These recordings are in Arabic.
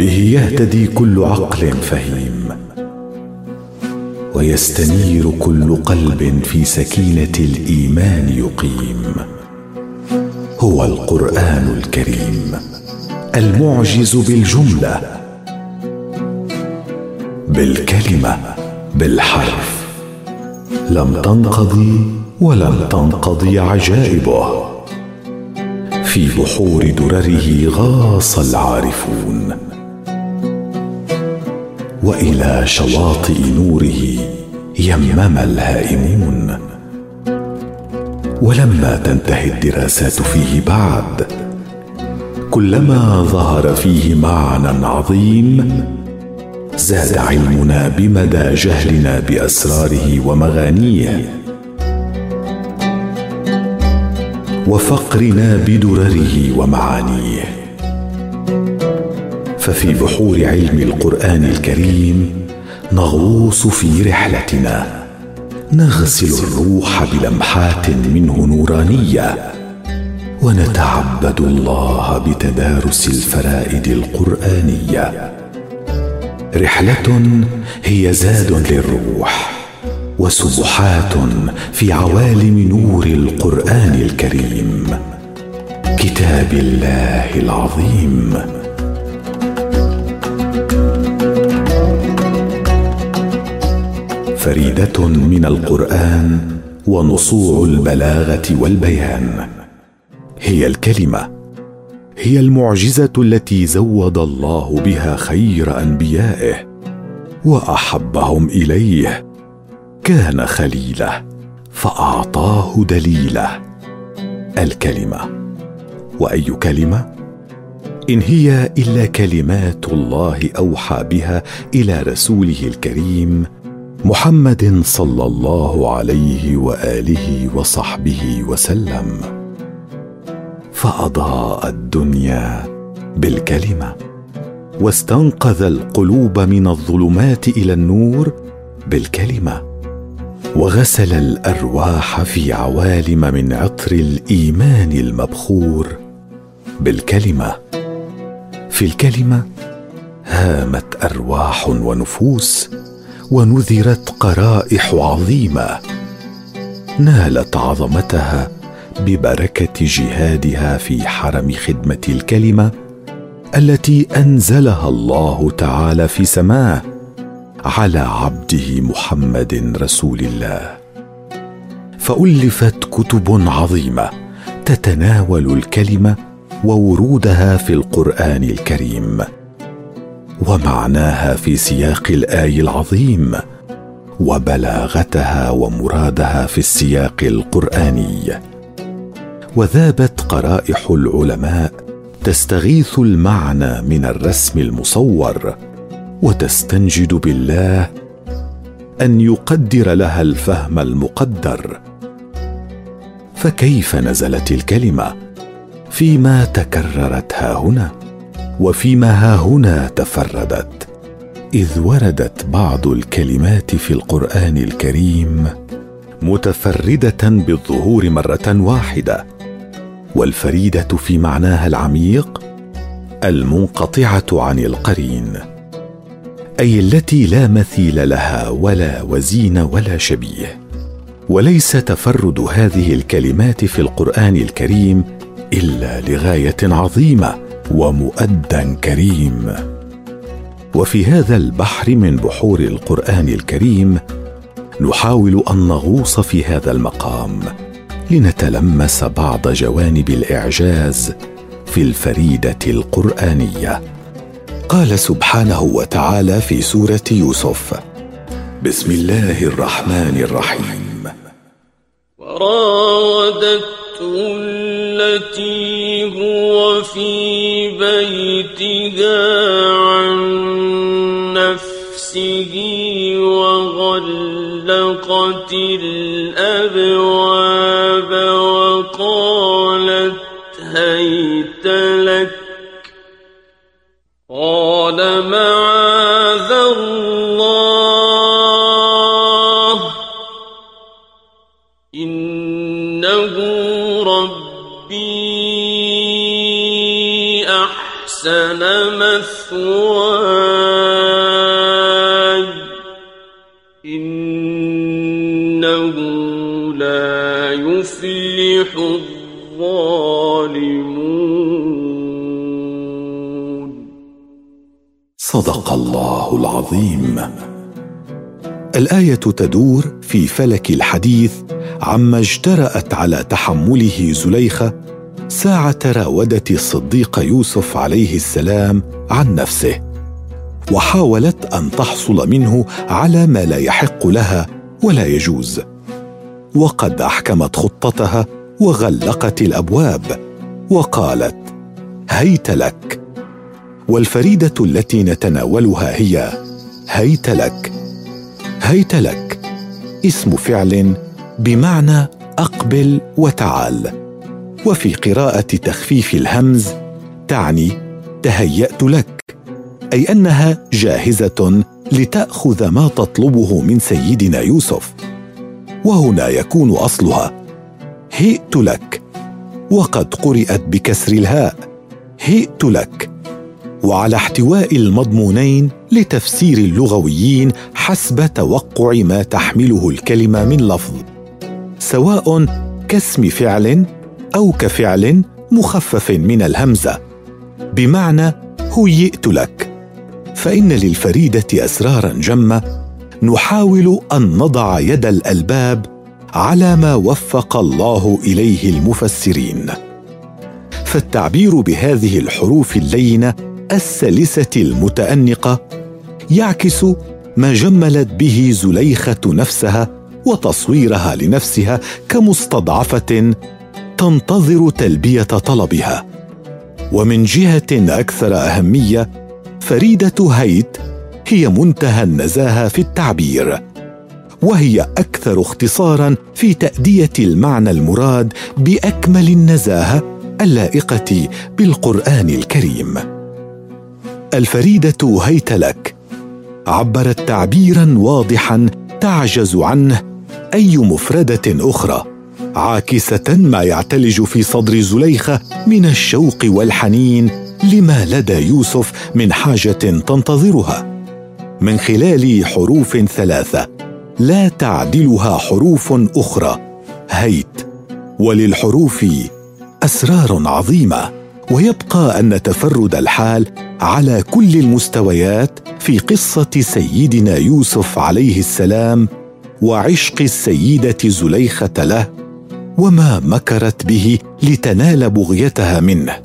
به يهتدي كل عقل فهيم ويستنير كل قلب في سكينة الإيمان يقيم. هو القرآن الكريم المعجز بالجملة بالكلمة بالحرف. لم تنقضي ولم تنقضي عجائبه. في بحور درره غاص العارفون. وإلى شواطئ نوره يمم الهائمون. ولما تنتهي الدراسات فيه بعد كلما ظهر فيه معنى عظيم زاد علمنا بمدى جهلنا بأسراره ومغانيه. وفقرنا بدرره ومعانيه. ففي بحور علم القرآن الكريم نغوص في رحلتنا. نغسل الروح بلمحات منه نورانية. ونتعبد الله بتدارس الفرائد القرآنية. رحلة هي زاد للروح وسبحات في عوالم نور القرآن الكريم. كتاب الله العظيم. فريدة من القرآن ونصوع البلاغة والبيان. هي الكلمة هي المعجزة التي زود الله بها خير أنبيائه وأحبهم إليه. كان خليله فأعطاه دليله. الكلمة وأي كلمة؟ إن هي إلا كلمات الله أوحى بها إلى رسوله الكريم محمد صلى الله عليه وآله وصحبه وسلم. فأضاء الدنيا بالكلمة واستنقذ القلوب من الظلمات إلى النور بالكلمة وغسل الأرواح في عوالم من عطر الإيمان المبخور بالكلمة. في الكلمة هامت أرواح ونفوس ونذرت قرائح عظيمة. نالت عظمتها ببركة جهادها في حرم خدمة الكلمة التي أنزلها الله تعالى في سماه على عبده محمد رسول الله. فألفت كتب عظيمة تتناول الكلمة وورودها في القرآن الكريم. ومعناها في سياق الآي العظيم وبلاغتها ومرادها في السياق القرآني. وذابت قرائح العلماء تستغيث المعنى من الرسم المصور وتستنجد بالله أن يقدر لها الفهم المقدر. فكيف نزلت الكلمة؟ فيما تكررت ها هنا. وفيما ها هنا تفردت إذ وردت بعض الكلمات في القرآن الكريم متفردة بالظهور مرة واحدة والفريدة في معناها العميق المنقطعة عن القرين أي التي لا مثيل لها ولا وزين ولا شبيه. وليس تفرد هذه الكلمات في القرآن الكريم إلا لغاية عظيمة ومؤدى كريم. وفي هذا البحر من بحور القرآن الكريم نحاول أن نغوص في هذا المقام لنتلمس بعض جوانب الإعجاز في الفريدة القرآنية. قال سبحانه وتعالى في سورة يوسف بسم الله الرحمن الرحيم. وراودته التي هو في بيتها عن نفسه وغلقت الأبواب وقالت هيت لك. قال معاذ الله إنه ربي أحسن مثواي. إنه لا يفلح الظالمون. صدق الله العظيم. الآية تدور في فلك الحديث عما اجترأت على تحمله زليخة ساعة راودة الصديق يوسف عليه السلام عن نفسه وحاولت أن تحصل منه على ما لا يحق لها ولا يجوز. وقد أحكمت خطتها وغلقت الأبواب وقالت هيت لك. والفريدة التي نتناولها هي هيت لك. هيت لك. اسم فعل بمعنى أقبل وتعال. وفي قراءة تخفيف الهمز تعني تهيأت لك أي أنها جاهزة لتأخذ ما تطلبه من سيدنا يوسف. وهنا يكون أصلها هئت لك وقد قرات بكسر الهاء هئت لك. وعلى احتواء المضمونين لتفسير اللغويين حسب توقع ما تحمله الكلمة من لفظ. سواء كاسم فعل أو كفعل مخفف من الهمزة. بمعنى هيئت لك. فإن للفريدة أسرارا جمة نحاول أن نضع يد الألباب على ما وفق الله إليه المفسرين. فالتعبير بهذه الحروف اللينة السلسة المتأنقة يعكس ما جملت به زليخة نفسها وتصويرها لنفسها كمستضعفة تنتظر تلبية طلبها. ومن جهة أكثر أهمية فريدة هيت هي منتهى النزاهة في التعبير وهي أكثر اختصارا في تأدية المعنى المراد بأكمل النزاهة اللائقة بالقرآن الكريم. الفريدة هيت لك. عبرت تعبيرا واضحا تعجز عنه أي مفردة أخرى عاكسة ما يعتلج في صدر زليخة من الشوق والحنين لما لدى يوسف من حاجة تنتظرها. من خلال حروف ثلاثة لا تعدلها حروف أخرى هيت. وللحروف أسرار عظيمة ويبقى أن تفرد الحال على كل المستويات في قصة سيدنا يوسف عليه السلام وعشق السيدة زليخة له وما مكرت به لتنال بغيتها منه.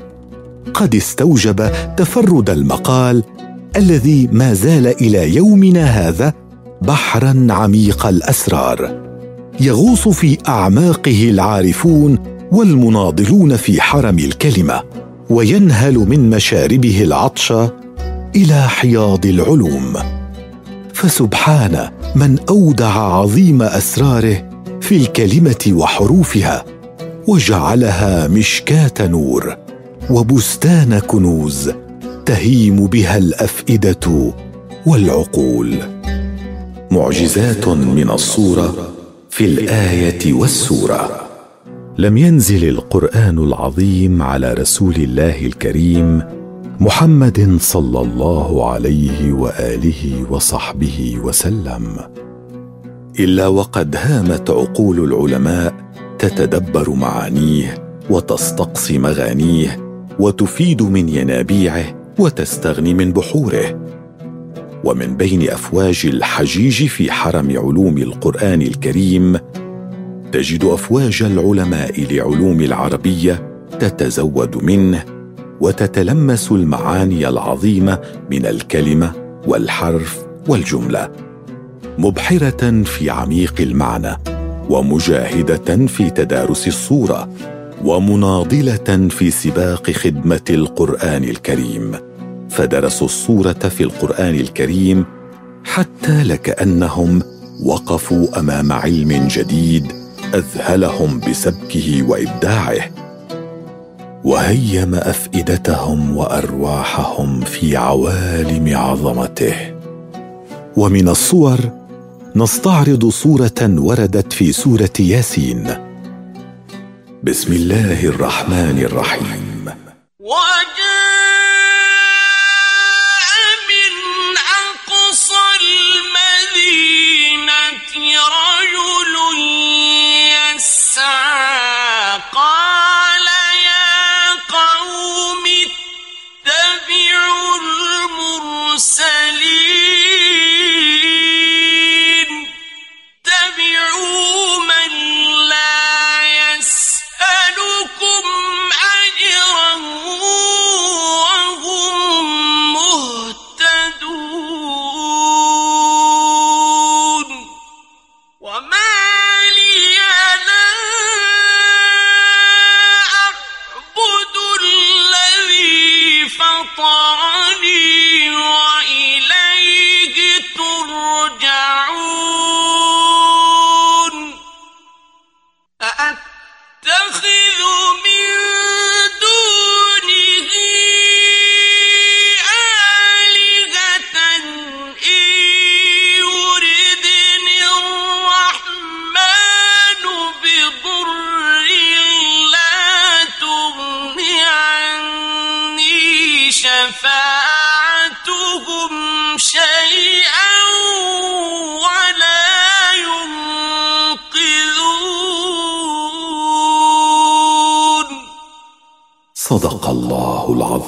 قد استوجب تفرد المقال الذي ما زال إلى يومنا هذا بحرا عميق الأسرار. يغوص في أعماقه العارفون والمناضلون في حرم الكلمة وينهل من مشاربه العطش إلى حياض العلوم. فسبحان من أودع عظيم أسراره في الكلمة وحروفها وجعلها مشكاة نور وبستان كنوز تهيم بها الأفئدة والعقول. معجزات من الصورة في الآية والسورة. لم ينزل القرآن العظيم على رسول الله الكريم محمد صلى الله عليه وآله وصحبه وسلم. إلا وقد هامت عقول العلماء تتدبر معانيه وتستقصي مغانيه وتفيد من ينابيعه وتستغني من بحوره. ومن بين أفواج الحجيج في حرم علوم القرآن الكريم تجد أفواج العلماء لعلوم العربية تتزود منه وتتلمس المعاني العظيمة من الكلمة والحرف والجملة. مبحرة في عميق المعنى ومجاهدة في تدارس الصورة ومناضلة في سباق خدمة القرآن الكريم. فدرسوا الصورة في القرآن الكريم حتى لكأنهم وقفوا أمام علم جديد أذهلهم بسبكه وإبداعه. وهيم أفئدتهم وأرواحهم في عوالم عظمته. ومن الصور نستعرض صورة وردت في سورة ياسين. بسم الله الرحمن الرحيم.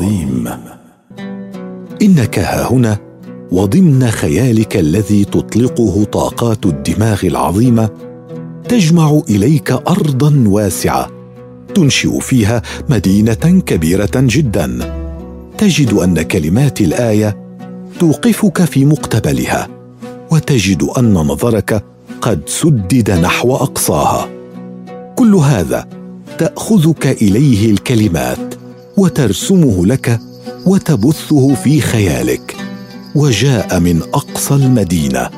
العظيم إنك ها هنا وضمن خيالك الذي تطلقه طاقات الدماغ العظيمة تجمع إليك ارضا واسعة تنشئ فيها مدينة كبيرة جدا. تجد أن كلمات الآية توقفك في مقتبلها وتجد أن نظرك قد سدد نحو أقصاها. كل هذا تأخذك إليه الكلمات. وترسمه لك وتبثه في خيالك. وجاء من أقصى المدينة.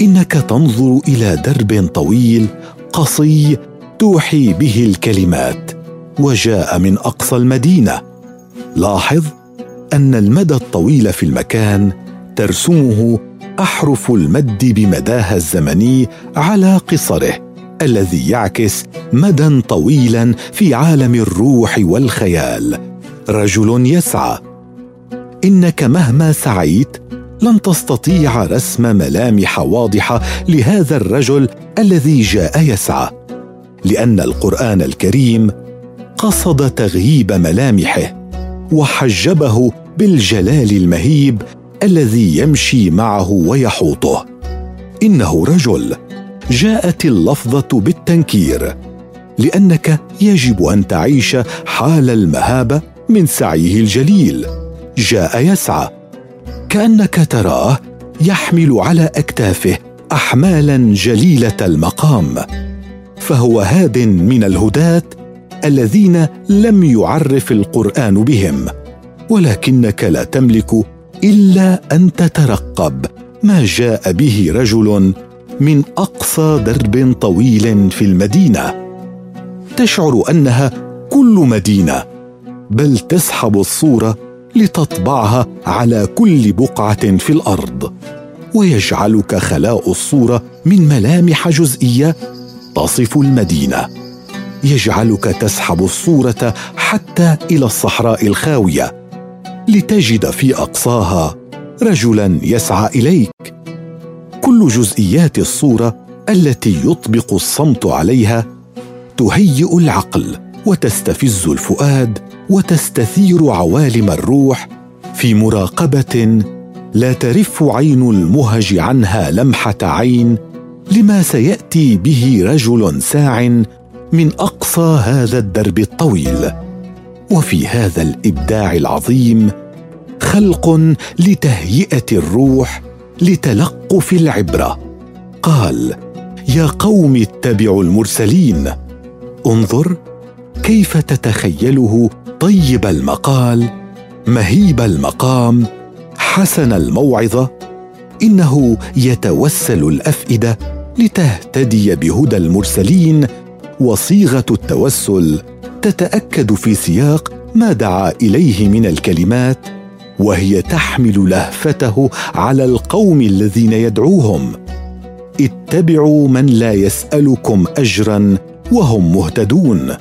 إنك تنظر إلى درب طويل قصي توحي به الكلمات. وجاء من أقصى المدينة. لاحظ أن المدى الطويل في المكان ترسمه أحرف المد بمداها الزمني على قصره. الذي يعكس مدى طويلا في عالم الروح والخيال. رجل يسعى. إنك مهما سعيت لن تستطيع رسم ملامح واضحة لهذا الرجل الذي جاء يسعى. لأن القرآن الكريم قصد تغييب ملامحه وحجبه بالجلال المهيب الذي يمشي معه ويحوطه. إنه رجل جاءت اللفظة بالتنكير لأنك يجب أن تعيش حال المهابه من سعيه الجليل. جاء يسعى كأنك تراه يحمل على أكتافه احمالا جليلة المقام. فهو هاد من الهداة الذين لم يعرف القرآن بهم ولكنك لا تملك إلا أن تترقب ما جاء به رجل من أقصى درب طويل في المدينة. تشعر أنها كل مدينة بل تسحب الصورة لتطبعها على كل بقعة في الأرض. ويجعلك خلاء الصورة من ملامح جزئية تصف المدينة. يجعلك تسحب الصورة حتى إلى الصحراء الخاوية لتجد في أقصاها رجلا يسعى إليك. كل جزئيات الصورة التي يطبق الصمت عليها تهيئ العقل وتستفز الفؤاد وتستثير عوالم الروح في مراقبة لا ترف عين المهج عنها لمحة عين لما سيأتي به رجل ساع من أقصى هذا الدرب الطويل. وفي هذا الإبداع العظيم خلق لتهيئة الروح لتلقف العبرة. قال يا قوم اتبعوا المرسلين. انظر كيف تتخيله طيب المقال مهيب المقام حسن الموعظة. إنه يتوسل الأفئدة لتهتدي بهدى المرسلين. وصيغة التوسل تتأكد في سياق ما دعا إليه من الكلمات وهي تحمل لهفته على القوم الذين يدعوهم. اتبعوا من لا يسألكم اجرا وهم مهتدون.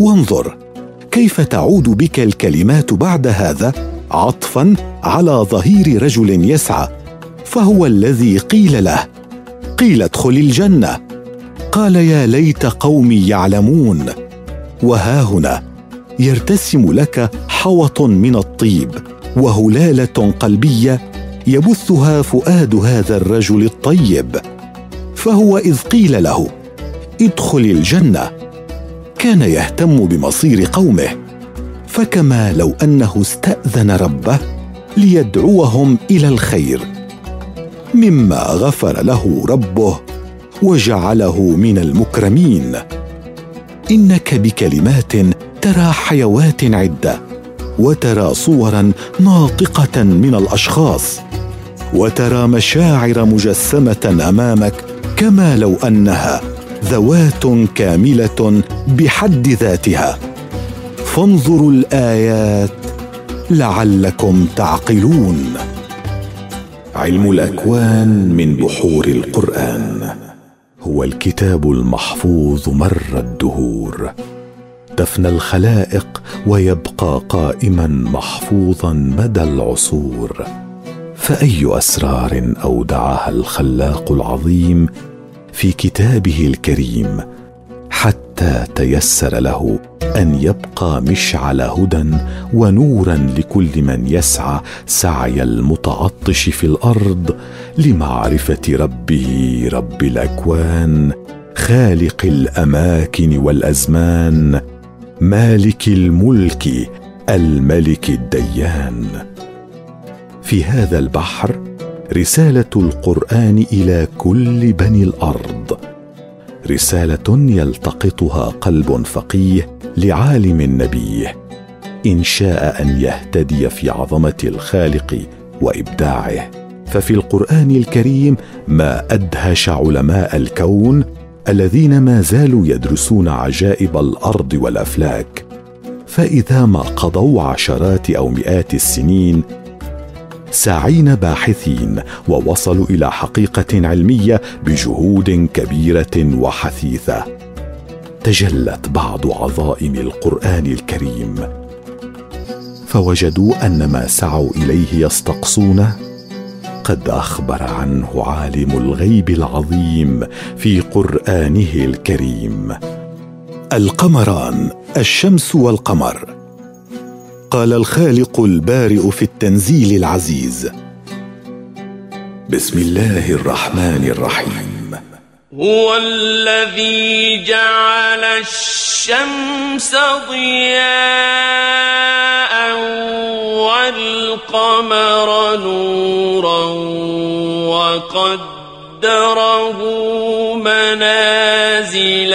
وانظر كيف تعود بك الكلمات بعد هذا عطفا على ظهير رجل يسعى فهو الذي قيل له قيل ادخل الجنة. قال يا ليت قومي يعلمون. وها هنا يرتسم لك حوط من الطيب. وهلالة قلبية يبثها فؤاد هذا الرجل الطيب. فهو إذ قيل له ادخل الجنة. كان يهتم بمصير قومه فكما لو أنه استأذن ربه ليدعوهم إلى الخير. مما غفر له ربه وجعله من المكرمين. إنك بكلمات ترى حيوات عدة. وترى صورا ناطقة من الأشخاص. وترى مشاعر مجسمة أمامك كما لو أنها ذوات كاملة بحد ذاتها. فانظروا الآيات لعلكم تعقلون. علم الأكوان من بحور القرآن. هو الكتاب المحفوظ مر الدهور. تفنى الخلائق ويبقى قائما محفوظا مدى العصور. فأي أسرار أودعها الخلاق العظيم في كتابه الكريم حتى تيسر له أن يبقى مشعل هدى ونورا لكل من يسعى سعي المتعطش في الأرض لمعرفة ربه رب الأكوان خالق الأماكن والأزمان مالك الملك الملك الديان. في هذا البحر رسالة القرآن إلى كل بني الأرض. رسالة يلتقطها قلب فقيه لعالم نبيه. إن شاء أن يهتدي في عظمة الخالق وإبداعه. ففي القرآن الكريم ما أدهش علماء الكون الذين ما زالوا يدرسون عجائب الأرض والأفلاك فإذا ما قضوا عشرات أو مئات السنين ساعين باحثين ووصلوا إلى حقيقة علمية بجهود كبيرة وحثيثة. تجلت بعض عظائم القرآن الكريم فوجدوا أن ما سعوا إليه يستقصونه قد أخبر عنه عالم الغيب العظيم في قرآنه الكريم. القمران الشمس والقمر. قال الخالق البارئ في التنزيل العزيز. بسم الله الرحمن الرحيم. هو الذي جعل الشمس ضياء والقمر نورا وقدره منازل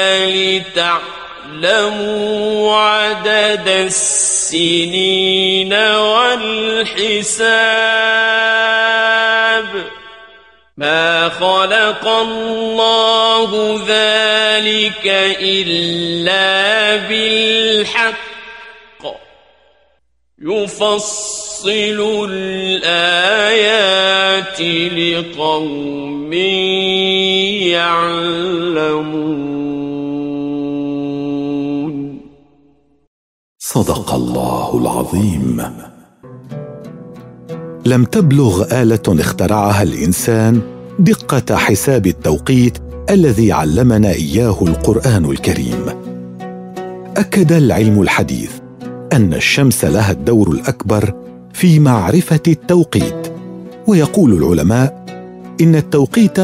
لتعلموا عدد السنين والحساب. ما خلق الله ذلك إلا بالحق يفصل الآيات لقوم يعلمون صدق الله العظيم. لم تبلغ آلة اخترعها الإنسان دقة حساب التوقيت الذي علمنا إياه القرآن الكريم. أكد العلم الحديث أن الشمس لها الدور الأكبر في معرفة التوقيت ويقول العلماء إن التوقيت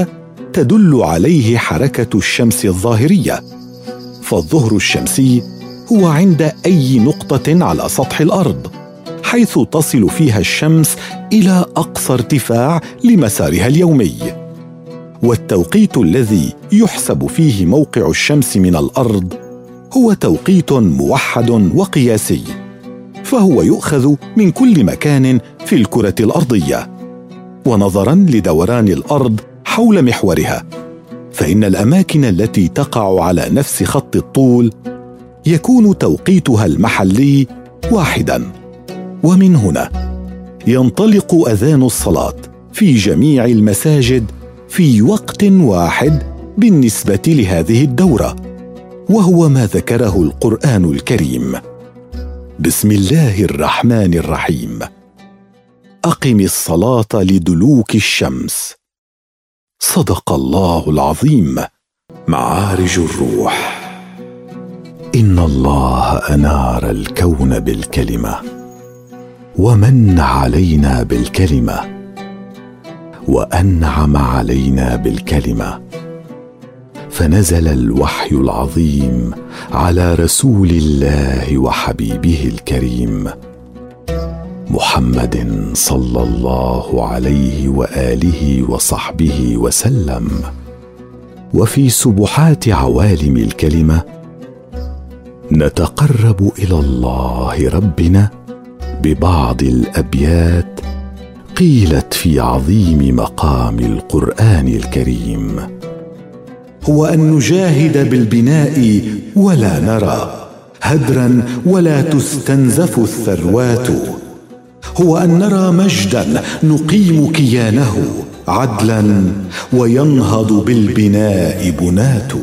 تدل عليه حركة الشمس الظاهرية فالظهر الشمسي هو عند أي نقطة على سطح الأرض حيث تصل فيها الشمس إلى أقصى ارتفاع لمسارها اليومي. والتوقيت الذي يحسب فيه موقع الشمس من الأرض هو توقيت موحد وقياسي فهو يؤخذ من كل مكان في الكرة الأرضية. ونظرا لدوران الأرض حول محورها فإن الأماكن التي تقع على نفس خط الطول يكون توقيتها المحلي واحدا. ومن هنا ينطلق أذان الصلاة في جميع المساجد في وقت واحد بالنسبة لهذه الدورة وهو ما ذكره القرآن الكريم. بسم الله الرحمن الرحيم. أقم الصلاة لدلوك الشمس. صدق الله العظيم. معارج الروح. إن الله أنار الكون بالكلمة. ومن علينا بالكلمة وأنعم علينا بالكلمة. فنزل الوحي العظيم على رسول الله وحبيبه الكريم محمد صلى الله عليه وآله وصحبه وسلم. وفي سبحات عوالم الكلمة نتقرب إلى الله ربنا ببعض الأبيات قيلت في عظيم مقام القرآن الكريم. هو أن نجاهد بالبناء ولا نرى. هدرا ولا تستنزف الثروات. هو أن نرى مجدا نقيم كيانه عدلا وينهض بالبناء بنات